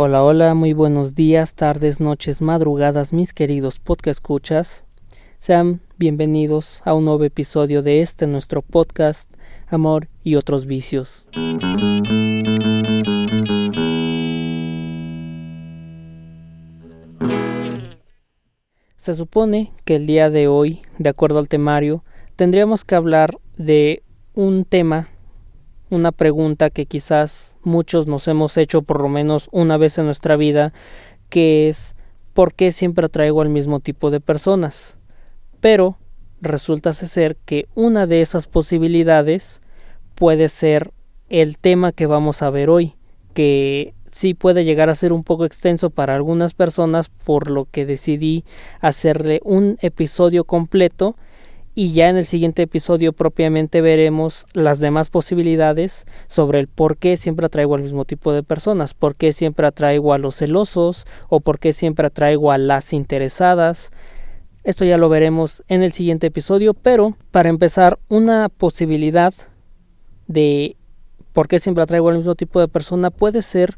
Hola, hola, muy buenos días, tardes, noches, madrugadas, mis queridos podcast escuchas. Sean bienvenidos a un nuevo episodio de este nuestro podcast Amor y otros vicios. Se supone que el día de hoy, de acuerdo al temario, tendríamos que hablar de un tema, una pregunta que quizás muchos nos hemos hecho por lo menos una vez en nuestra vida, que es ¿por qué siempre atraigo al mismo tipo de personas? Pero resulta ser que una de esas posibilidades puede ser el tema que vamos a ver hoy, que sí puede llegar a ser un poco extenso para algunas personas, por lo que decidí hacerle un episodio completo y ya en el siguiente episodio propiamente veremos las demás posibilidades sobre el por qué siempre atraigo al mismo tipo de personas, por qué siempre atraigo a los celosos o por qué siempre atraigo a las interesadas. Esto ya lo veremos en el siguiente episodio, pero para empezar, una posibilidad de por qué siempre atraigo al mismo tipo de persona puede ser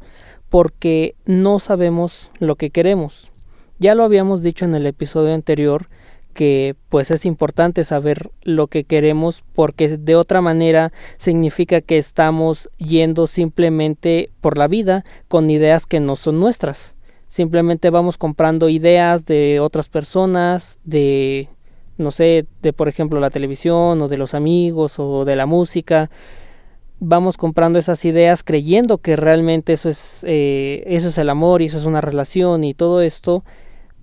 porque no sabemos lo que queremos. Ya lo habíamos dicho en el episodio anterior, que pues es importante saber lo que queremos porque de otra manera significa que estamos yendo simplemente por la vida con ideas que no son nuestras. Simplemente vamos comprando ideas de otras personas, de no sé, de por ejemplo la televisión o de los amigos o de la música. Vamos comprando esas ideas creyendo que realmente eso es, eh, eso es el amor y eso es una relación y todo esto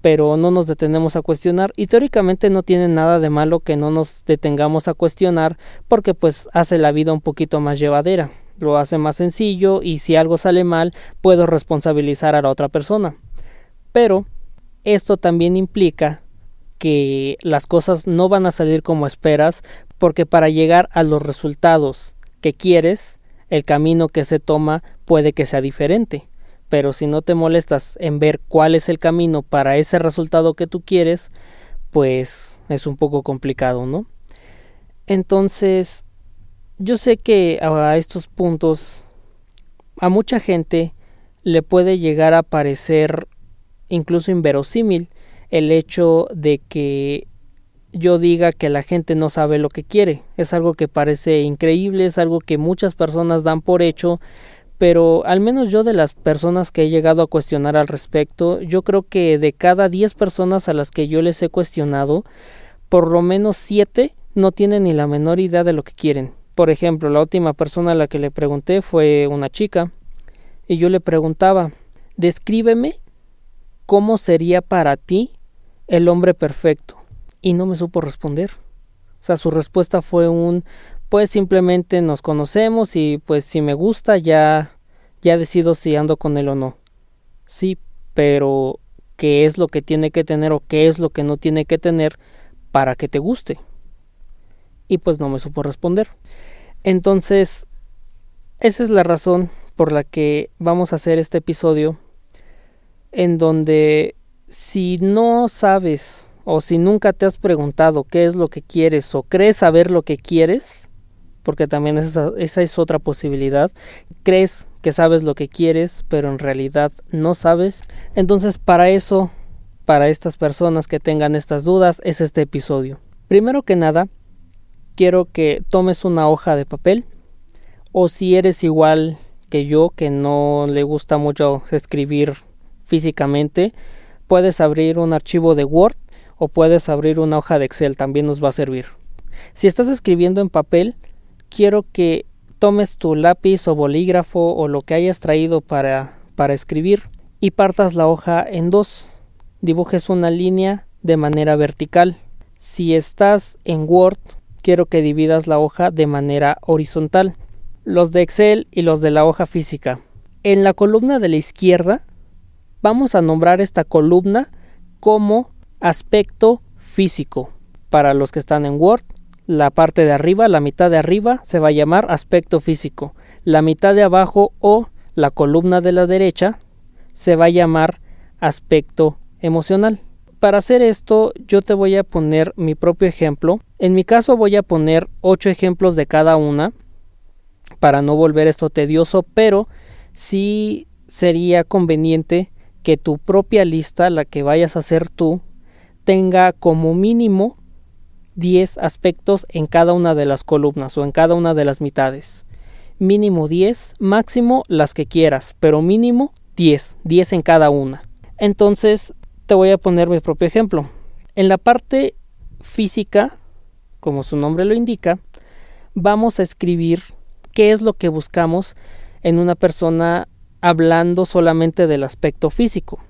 pero no nos detenemos a cuestionar y teóricamente no tiene nada de malo que no nos detengamos a cuestionar porque pues hace la vida un poquito más llevadera, lo hace más sencillo y si algo sale mal puedo responsabilizar a la otra persona. Pero esto también implica que las cosas no van a salir como esperas porque para llegar a los resultados que quieres, el camino que se toma puede que sea diferente pero si no te molestas en ver cuál es el camino para ese resultado que tú quieres, pues es un poco complicado, ¿no? Entonces, yo sé que a estos puntos a mucha gente le puede llegar a parecer incluso inverosímil el hecho de que yo diga que la gente no sabe lo que quiere. Es algo que parece increíble, es algo que muchas personas dan por hecho pero al menos yo de las personas que he llegado a cuestionar al respecto, yo creo que de cada 10 personas a las que yo les he cuestionado, por lo menos 7 no tienen ni la menor idea de lo que quieren. Por ejemplo, la última persona a la que le pregunté fue una chica, y yo le preguntaba, descríbeme cómo sería para ti el hombre perfecto. Y no me supo responder. O sea, su respuesta fue un pues simplemente nos conocemos y pues si me gusta ya ya decido si ando con él o no. Sí, pero ¿qué es lo que tiene que tener o qué es lo que no tiene que tener para que te guste? Y pues no me supo responder. Entonces, esa es la razón por la que vamos a hacer este episodio en donde si no sabes o si nunca te has preguntado qué es lo que quieres o crees saber lo que quieres, porque también esa, esa es otra posibilidad. Crees que sabes lo que quieres, pero en realidad no sabes. Entonces, para eso, para estas personas que tengan estas dudas, es este episodio. Primero que nada, quiero que tomes una hoja de papel, o si eres igual que yo, que no le gusta mucho escribir físicamente, puedes abrir un archivo de Word o puedes abrir una hoja de Excel, también nos va a servir. Si estás escribiendo en papel, quiero que tomes tu lápiz o bolígrafo o lo que hayas traído para, para escribir y partas la hoja en dos. Dibujes una línea de manera vertical. Si estás en Word, quiero que dividas la hoja de manera horizontal. Los de Excel y los de la hoja física. En la columna de la izquierda, vamos a nombrar esta columna como aspecto físico. Para los que están en Word, la parte de arriba, la mitad de arriba, se va a llamar aspecto físico. La mitad de abajo o la columna de la derecha se va a llamar aspecto emocional. Para hacer esto yo te voy a poner mi propio ejemplo. En mi caso voy a poner ocho ejemplos de cada una para no volver esto tedioso, pero sí sería conveniente que tu propia lista, la que vayas a hacer tú, tenga como mínimo 10 aspectos en cada una de las columnas o en cada una de las mitades. Mínimo 10, máximo las que quieras, pero mínimo 10, 10 en cada una. Entonces, te voy a poner mi propio ejemplo. En la parte física, como su nombre lo indica, vamos a escribir qué es lo que buscamos en una persona hablando solamente del aspecto físico.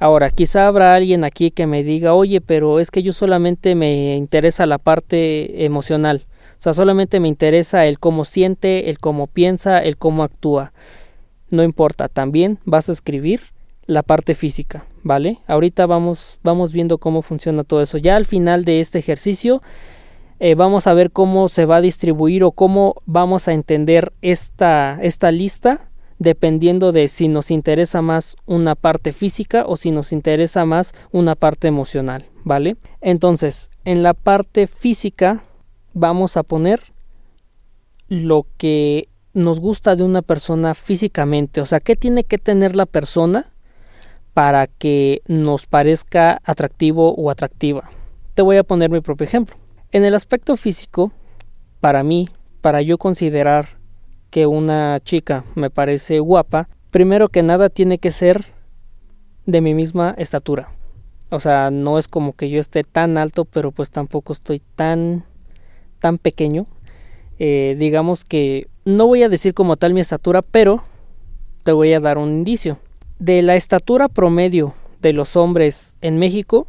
Ahora, quizá habrá alguien aquí que me diga, oye, pero es que yo solamente me interesa la parte emocional. O sea, solamente me interesa el cómo siente, el cómo piensa, el cómo actúa. No importa, también vas a escribir la parte física, ¿vale? Ahorita vamos, vamos viendo cómo funciona todo eso. Ya al final de este ejercicio eh, vamos a ver cómo se va a distribuir o cómo vamos a entender esta, esta lista dependiendo de si nos interesa más una parte física o si nos interesa más una parte emocional, ¿vale? Entonces, en la parte física vamos a poner lo que nos gusta de una persona físicamente, o sea, qué tiene que tener la persona para que nos parezca atractivo o atractiva. Te voy a poner mi propio ejemplo. En el aspecto físico, para mí, para yo considerar que una chica me parece guapa, primero que nada tiene que ser de mi misma estatura. O sea, no es como que yo esté tan alto, pero pues tampoco estoy tan tan pequeño. Eh, digamos que no voy a decir como tal mi estatura, pero te voy a dar un indicio. De la estatura promedio de los hombres en México,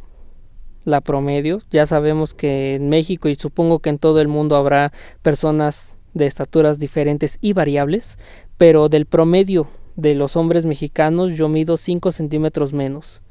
la promedio, ya sabemos que en México y supongo que en todo el mundo habrá personas de estaturas diferentes y variables, pero del promedio de los hombres mexicanos yo mido 5 centímetros menos.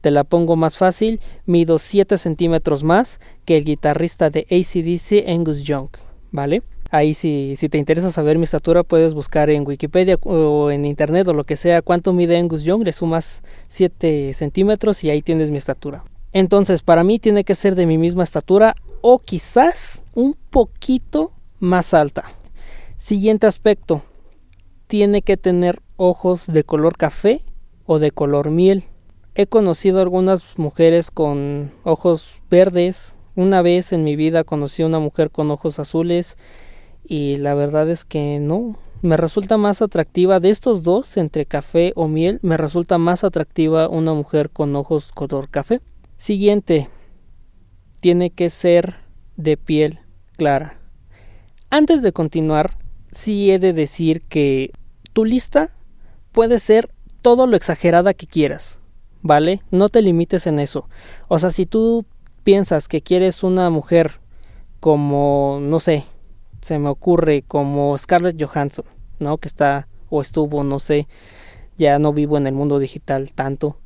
Te la pongo más fácil, mido 7 centímetros más que el guitarrista de ACDC Angus Young, ¿vale? Ahí si, si te interesa saber mi estatura puedes buscar en Wikipedia o en internet o lo que sea cuánto mide Angus Young, le sumas 7 centímetros y ahí tienes mi estatura. Entonces para mí tiene que ser de mi misma estatura o quizás un poquito más alta. Siguiente aspecto. Tiene que tener ojos de color café o de color miel. He conocido algunas mujeres con ojos verdes. Una vez en mi vida conocí a una mujer con ojos azules y la verdad es que no. Me resulta más atractiva de estos dos, entre café o miel, me resulta más atractiva una mujer con ojos color café. Siguiente. Tiene que ser de piel clara. Antes de continuar, sí he de decir que tu lista puede ser todo lo exagerada que quieras, ¿vale? No te limites en eso. O sea, si tú piensas que quieres una mujer como, no sé, se me ocurre como Scarlett Johansson, ¿no? Que está o estuvo, no sé, ya no vivo en el mundo digital tanto,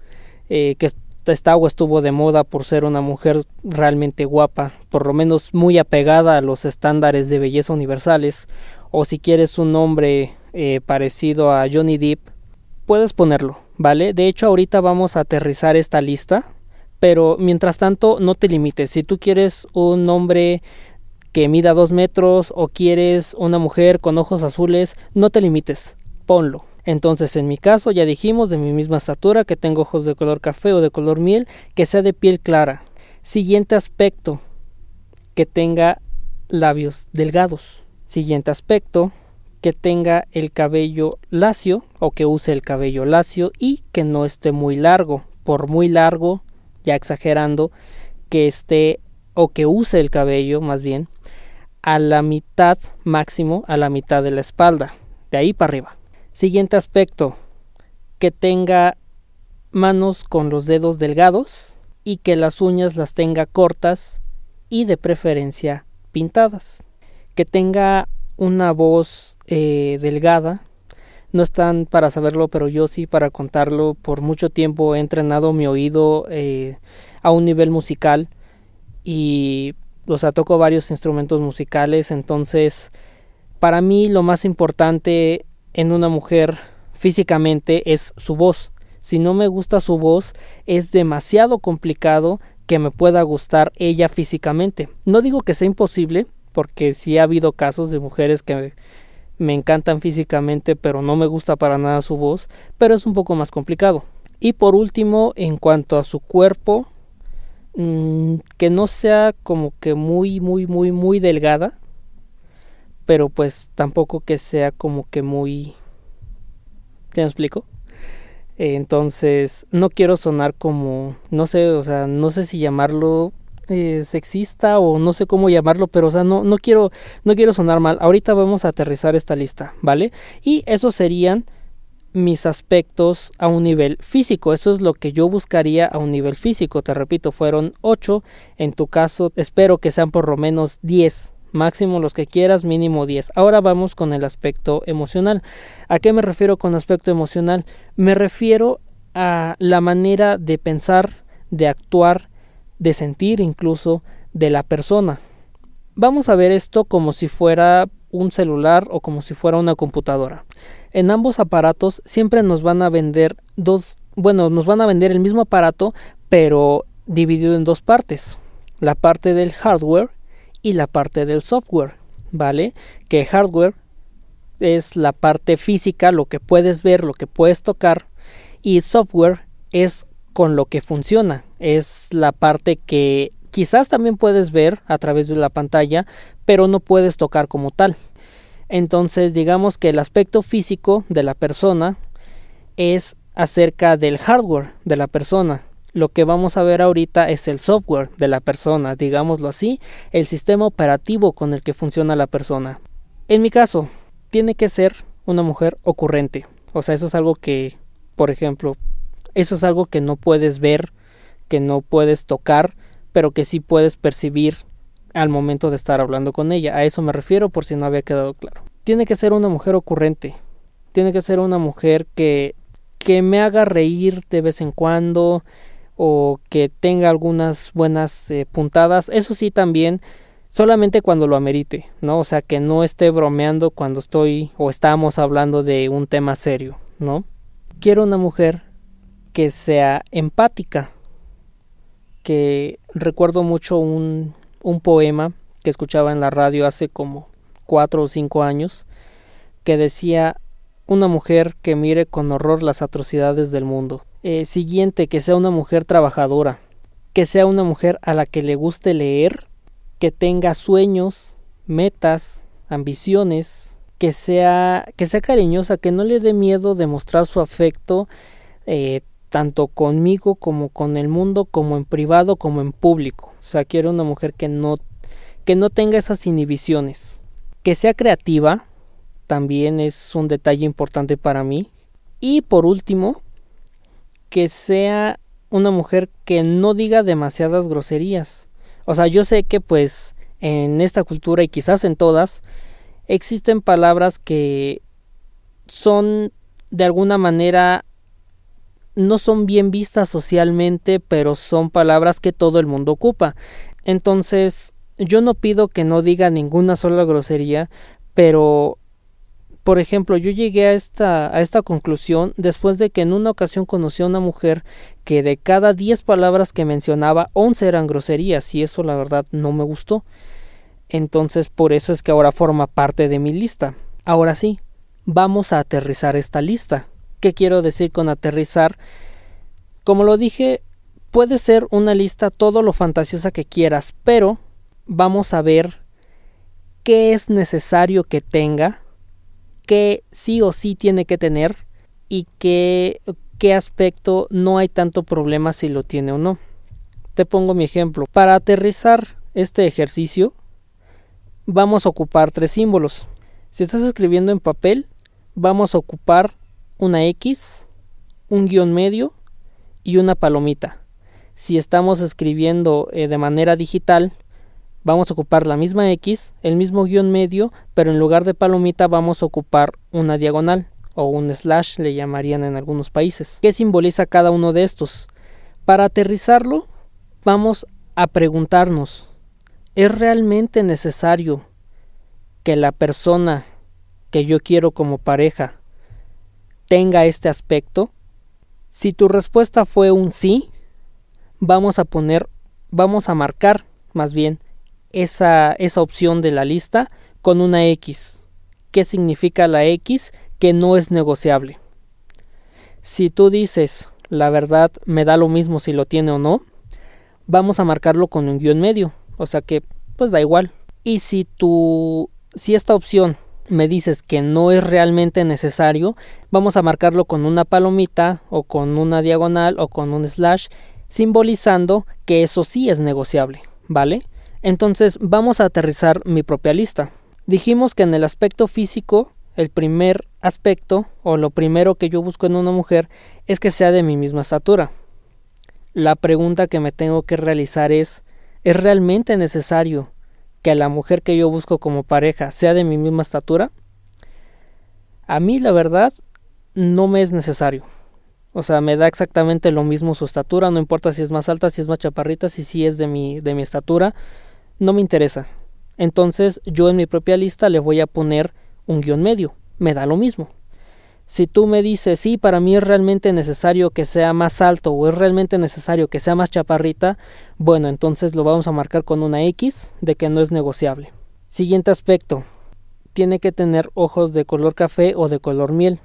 eh, que esta agua estuvo de moda por ser una mujer realmente guapa, por lo menos muy apegada a los estándares de belleza universales, o si quieres un nombre eh, parecido a Johnny Depp, puedes ponerlo, ¿vale? De hecho, ahorita vamos a aterrizar esta lista, pero mientras tanto no te limites. Si tú quieres un nombre que mida dos metros o quieres una mujer con ojos azules, no te limites, ponlo. Entonces, en mi caso, ya dijimos de mi misma estatura, que tengo ojos de color café o de color miel, que sea de piel clara. Siguiente aspecto, que tenga labios delgados. Siguiente aspecto, que tenga el cabello lacio o que use el cabello lacio y que no esté muy largo. Por muy largo, ya exagerando, que esté o que use el cabello más bien a la mitad máximo, a la mitad de la espalda, de ahí para arriba. Siguiente aspecto, que tenga manos con los dedos delgados y que las uñas las tenga cortas y de preferencia pintadas. Que tenga una voz eh, delgada. No están para saberlo, pero yo sí para contarlo. Por mucho tiempo he entrenado mi oído eh, a un nivel musical y o sea, toco varios instrumentos musicales. Entonces, para mí lo más importante en una mujer físicamente es su voz. Si no me gusta su voz, es demasiado complicado que me pueda gustar ella físicamente. No digo que sea imposible, porque sí ha habido casos de mujeres que me encantan físicamente, pero no me gusta para nada su voz, pero es un poco más complicado. Y por último, en cuanto a su cuerpo, mm, que no sea como que muy, muy, muy, muy delgada, pero pues tampoco que sea como que muy... ¿Te explico? Entonces, no quiero sonar como, no sé, o sea, no sé si llamarlo eh, sexista o no sé cómo llamarlo, pero o sea, no, no quiero, no quiero sonar mal. Ahorita vamos a aterrizar esta lista, ¿vale? Y esos serían mis aspectos a un nivel físico. Eso es lo que yo buscaría a un nivel físico. Te repito, fueron 8. En tu caso, espero que sean por lo menos 10. Máximo los que quieras, mínimo 10. Ahora vamos con el aspecto emocional. ¿A qué me refiero con aspecto emocional? Me refiero a la manera de pensar, de actuar, de sentir incluso de la persona. Vamos a ver esto como si fuera un celular o como si fuera una computadora. En ambos aparatos siempre nos van a vender dos, bueno, nos van a vender el mismo aparato, pero dividido en dos partes. La parte del hardware y la parte del software, ¿vale? Que hardware es la parte física, lo que puedes ver, lo que puedes tocar, y software es con lo que funciona, es la parte que quizás también puedes ver a través de la pantalla, pero no puedes tocar como tal. Entonces, digamos que el aspecto físico de la persona es acerca del hardware de la persona, lo que vamos a ver ahorita es el software de la persona, digámoslo así, el sistema operativo con el que funciona la persona. En mi caso, tiene que ser una mujer ocurrente. O sea, eso es algo que, por ejemplo, eso es algo que no puedes ver, que no puedes tocar, pero que sí puedes percibir al momento de estar hablando con ella. A eso me refiero por si no había quedado claro. Tiene que ser una mujer ocurrente. Tiene que ser una mujer que que me haga reír de vez en cuando, o que tenga algunas buenas eh, puntadas, eso sí también solamente cuando lo amerite, ¿no? O sea, que no esté bromeando cuando estoy o estamos hablando de un tema serio, ¿no? Quiero una mujer que sea empática, que recuerdo mucho un, un poema que escuchaba en la radio hace como cuatro o cinco años, que decía una mujer que mire con horror las atrocidades del mundo. Eh, siguiente, que sea una mujer trabajadora, que sea una mujer a la que le guste leer, que tenga sueños, metas, ambiciones, que sea, que sea cariñosa, que no le dé miedo demostrar su afecto eh, tanto conmigo como con el mundo, como en privado, como en público. O sea, quiero una mujer que no, que no tenga esas inhibiciones. Que sea creativa, también es un detalle importante para mí. Y por último, que sea una mujer que no diga demasiadas groserías. O sea, yo sé que pues en esta cultura y quizás en todas existen palabras que son de alguna manera no son bien vistas socialmente, pero son palabras que todo el mundo ocupa. Entonces, yo no pido que no diga ninguna sola grosería, pero por ejemplo, yo llegué a esta, a esta conclusión después de que en una ocasión conocí a una mujer que de cada 10 palabras que mencionaba, 11 eran groserías y eso la verdad no me gustó. Entonces por eso es que ahora forma parte de mi lista. Ahora sí, vamos a aterrizar esta lista. ¿Qué quiero decir con aterrizar? Como lo dije, puede ser una lista todo lo fantasiosa que quieras, pero vamos a ver qué es necesario que tenga qué sí o sí tiene que tener y qué, qué aspecto no hay tanto problema si lo tiene o no. Te pongo mi ejemplo. Para aterrizar este ejercicio vamos a ocupar tres símbolos. Si estás escribiendo en papel, vamos a ocupar una X, un guion medio y una palomita. Si estamos escribiendo eh, de manera digital, vamos a ocupar la misma X, el mismo guion medio, pero en lugar de palomita vamos a ocupar una diagonal o un slash le llamarían en algunos países. ¿Qué simboliza cada uno de estos? Para aterrizarlo, vamos a preguntarnos, ¿es realmente necesario que la persona que yo quiero como pareja tenga este aspecto? Si tu respuesta fue un sí, vamos a poner, vamos a marcar más bien esa, esa opción de la lista con una X. qué significa la X que no es negociable. Si tú dices, la verdad me da lo mismo si lo tiene o no, vamos a marcarlo con un guion medio, o sea que pues da igual. Y si tú, si esta opción me dices que no es realmente necesario, vamos a marcarlo con una palomita o con una diagonal o con un slash, simbolizando que eso sí es negociable, ¿vale? Entonces vamos a aterrizar mi propia lista. Dijimos que en el aspecto físico, el primer aspecto o lo primero que yo busco en una mujer es que sea de mi misma estatura. La pregunta que me tengo que realizar es, ¿es realmente necesario que la mujer que yo busco como pareja sea de mi misma estatura, a mí la verdad no me es necesario. O sea, me da exactamente lo mismo su estatura, no importa si es más alta, si es más chaparrita, si sí es de mi, de mi estatura, no me interesa. Entonces yo en mi propia lista le voy a poner un guion medio, me da lo mismo. Si tú me dices, sí, para mí es realmente necesario que sea más alto o es realmente necesario que sea más chaparrita, bueno, entonces lo vamos a marcar con una X de que no es negociable. Siguiente aspecto. Tiene que tener ojos de color café o de color miel.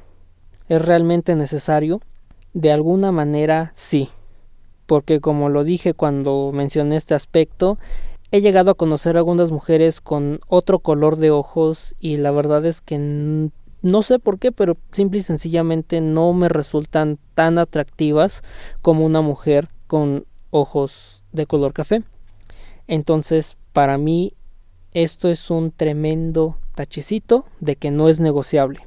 ¿Es realmente necesario? De alguna manera sí. Porque como lo dije cuando mencioné este aspecto, he llegado a conocer a algunas mujeres con otro color de ojos y la verdad es que no sé por qué, pero simple y sencillamente no me resultan tan atractivas como una mujer con ojos de color café. Entonces, para mí, esto es un tremendo tachecito de que no es negociable.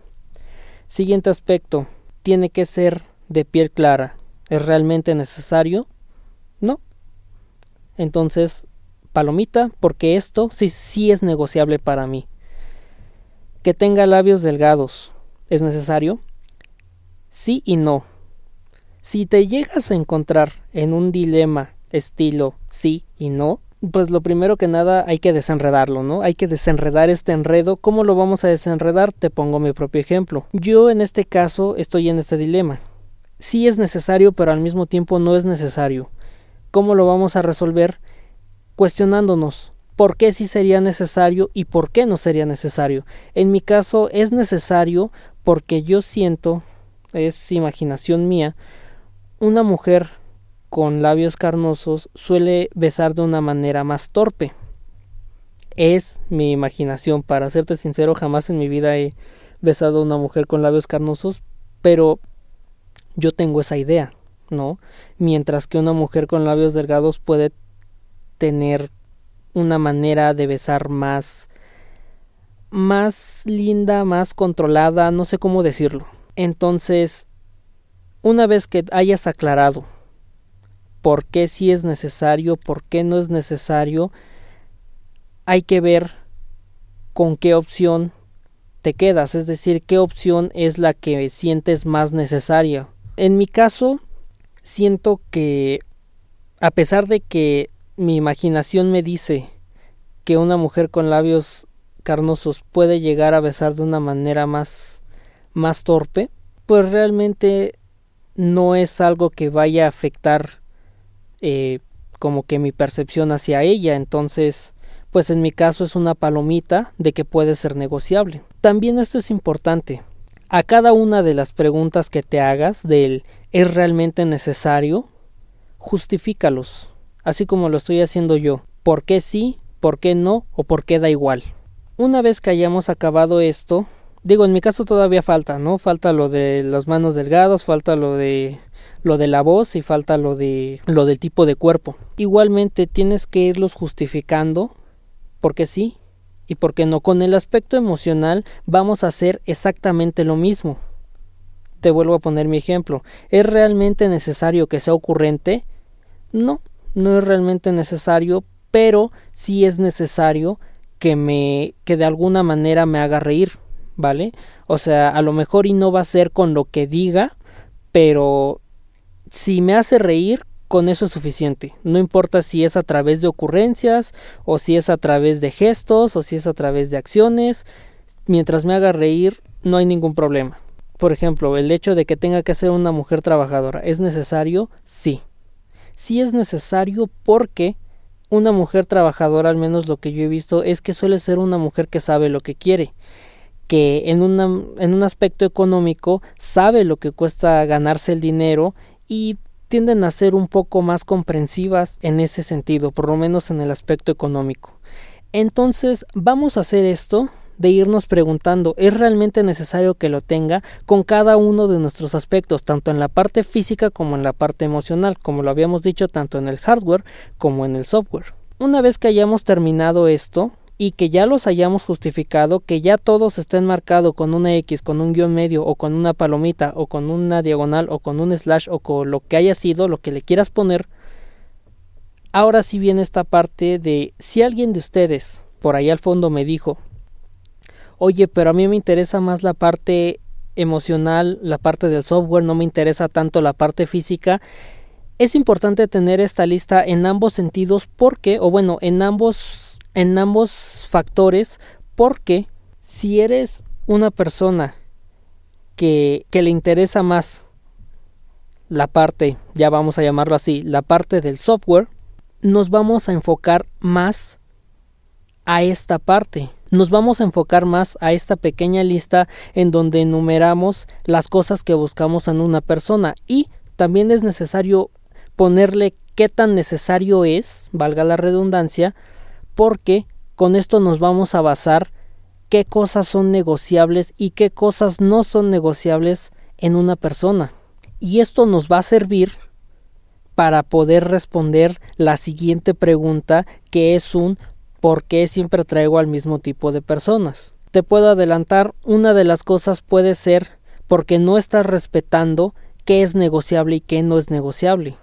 Siguiente aspecto, tiene que ser de piel clara. ¿Es realmente necesario? No. Entonces, palomita, porque esto sí, sí es negociable para mí que tenga labios delgados. ¿Es necesario? Sí y no. Si te llegas a encontrar en un dilema estilo sí y no, pues lo primero que nada hay que desenredarlo, ¿no? Hay que desenredar este enredo. ¿Cómo lo vamos a desenredar? Te pongo mi propio ejemplo. Yo en este caso estoy en este dilema. Sí es necesario, pero al mismo tiempo no es necesario. ¿Cómo lo vamos a resolver? Cuestionándonos por qué sí sería necesario y por qué no sería necesario. En mi caso es necesario porque yo siento, es imaginación mía, una mujer con labios carnosos suele besar de una manera más torpe. Es mi imaginación, para serte sincero, jamás en mi vida he besado a una mujer con labios carnosos, pero yo tengo esa idea, ¿no? Mientras que una mujer con labios delgados puede tener una manera de besar más más linda, más controlada, no sé cómo decirlo. Entonces, una vez que hayas aclarado por qué sí es necesario, por qué no es necesario, hay que ver con qué opción te quedas, es decir, qué opción es la que sientes más necesaria. En mi caso, siento que a pesar de que mi imaginación me dice que una mujer con labios carnosos puede llegar a besar de una manera más más torpe, pues realmente no es algo que vaya a afectar eh, como que mi percepción hacia ella, entonces pues en mi caso es una palomita de que puede ser negociable. También esto es importante. A cada una de las preguntas que te hagas del ¿es realmente necesario? justifícalos así como lo estoy haciendo yo. ¿Por qué sí? ¿Por qué no? ¿O por qué da igual? Una vez que hayamos acabado esto, digo, en mi caso todavía falta, ¿no? Falta lo de las manos delgadas, falta lo de lo de la voz y falta lo de lo del tipo de cuerpo. Igualmente tienes que irlos justificando porque sí y porque no. Con el aspecto emocional vamos a hacer exactamente lo mismo. Te vuelvo a poner mi ejemplo. ¿Es realmente necesario que sea ocurrente? No, no es realmente necesario, pero sí es necesario que me que de alguna manera me haga reír, ¿vale? O sea, a lo mejor y no va a ser con lo que diga, pero si me hace reír, con eso es suficiente. No importa si es a través de ocurrencias, o si es a través de gestos, o si es a través de acciones, mientras me haga reír, no hay ningún problema. Por ejemplo, el hecho de que tenga que ser una mujer trabajadora, ¿es necesario? Sí sí es necesario porque una mujer trabajadora, al menos lo que yo he visto, es que suele ser una mujer que sabe lo que quiere, que en, en un aspecto económico sabe lo que cuesta ganarse el dinero y tienden a ser un poco más comprensivas en ese sentido, por lo menos en el aspecto económico. Entonces vamos a hacer esto de irnos preguntando, ¿es realmente necesario que lo tenga con cada uno de nuestros aspectos, tanto en la parte física como en la parte emocional, como lo habíamos dicho tanto en el hardware como en el software? Una vez que hayamos terminado esto, y que ya los hayamos justificado, que ya todos estén marcados con una X, con un guion medio o con una palomita o con una diagonal o con un slash o con lo que haya sido, lo que le quieras poner. Ahora sí viene esta parte de si alguien de ustedes por ahí al fondo me dijo, oye, pero a mí me interesa más la parte emocional, la parte del software, no me interesa tanto la parte física. Es importante tener esta lista en ambos sentidos porque, o bueno, en ambos en ambos factores porque si eres una persona que, que le interesa más la parte, ya vamos a llamarlo así, la parte del software, nos vamos a enfocar más a esta parte. Nos vamos a enfocar más a esta pequeña lista en donde enumeramos las cosas que buscamos en una persona y también es necesario ponerle qué tan necesario es, valga la redundancia, porque con esto nos vamos a basar qué cosas son negociables y qué cosas no son negociables en una persona. Y esto nos va a servir para poder responder la siguiente pregunta que es un ¿por qué siempre traigo al mismo tipo de personas? Te puedo adelantar, una de las cosas puede ser porque no estás respetando qué es negociable y qué no es negociable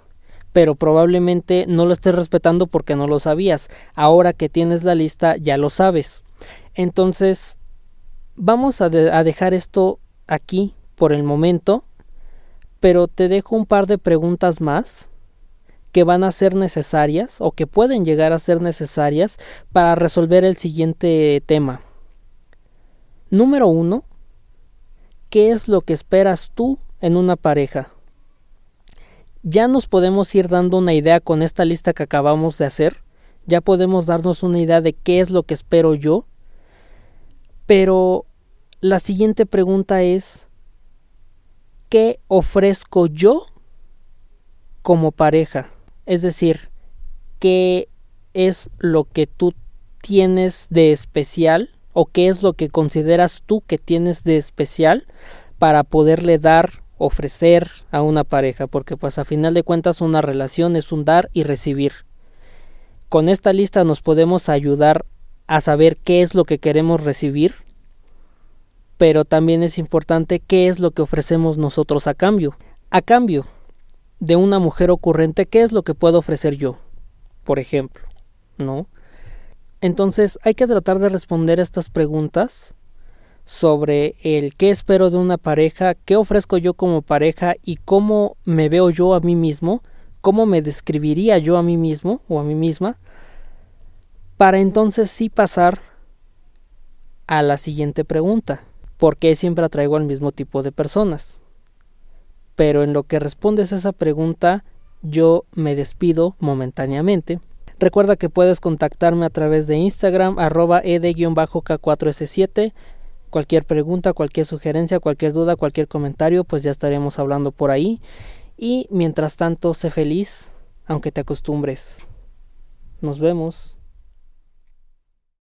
pero probablemente no lo estés respetando porque no lo sabías. Ahora que tienes la lista ya lo sabes. Entonces, vamos a, dejar esto aquí por el momento, pero te dejo un par de preguntas más que van a ser necesarias o que pueden llegar a ser necesarias para resolver el siguiente tema. Número uno, ¿qué es lo que esperas tú en una pareja? ya nos podemos ir dando una idea con esta lista que acabamos de hacer. Ya podemos darnos una idea de qué es lo que espero yo. Pero la siguiente pregunta es, ¿qué ofrezco yo como pareja? Es decir, ¿qué es lo que tú tienes de especial o qué es lo que consideras tú que tienes de especial para poderle dar ofrecer a una pareja, porque pues a final de cuentas una relación es un dar y recibir. Con esta lista nos podemos ayudar a saber qué es lo que queremos recibir, pero también es importante qué es lo que ofrecemos nosotros a cambio. A cambio de una mujer ocurrente, ¿qué es lo que puedo ofrecer yo? Por ejemplo, ¿no? Entonces hay que tratar de responder estas preguntas sobre el qué espero de una pareja, qué ofrezco yo como pareja y cómo me veo yo a mí mismo, cómo me describiría yo a mí mismo o a mí misma, para entonces sí pasar a la siguiente pregunta, ¿por qué siempre atraigo al mismo tipo de personas? Pero en lo que respondes a esa pregunta, yo me despido momentáneamente. Recuerda que puedes contactarme a través de Instagram arroba ed-k4s7 Cualquier pregunta, cualquier sugerencia, cualquier duda, cualquier comentario, pues ya estaremos hablando por ahí. Y mientras tanto, sé feliz, aunque te acostumbres. Nos vemos.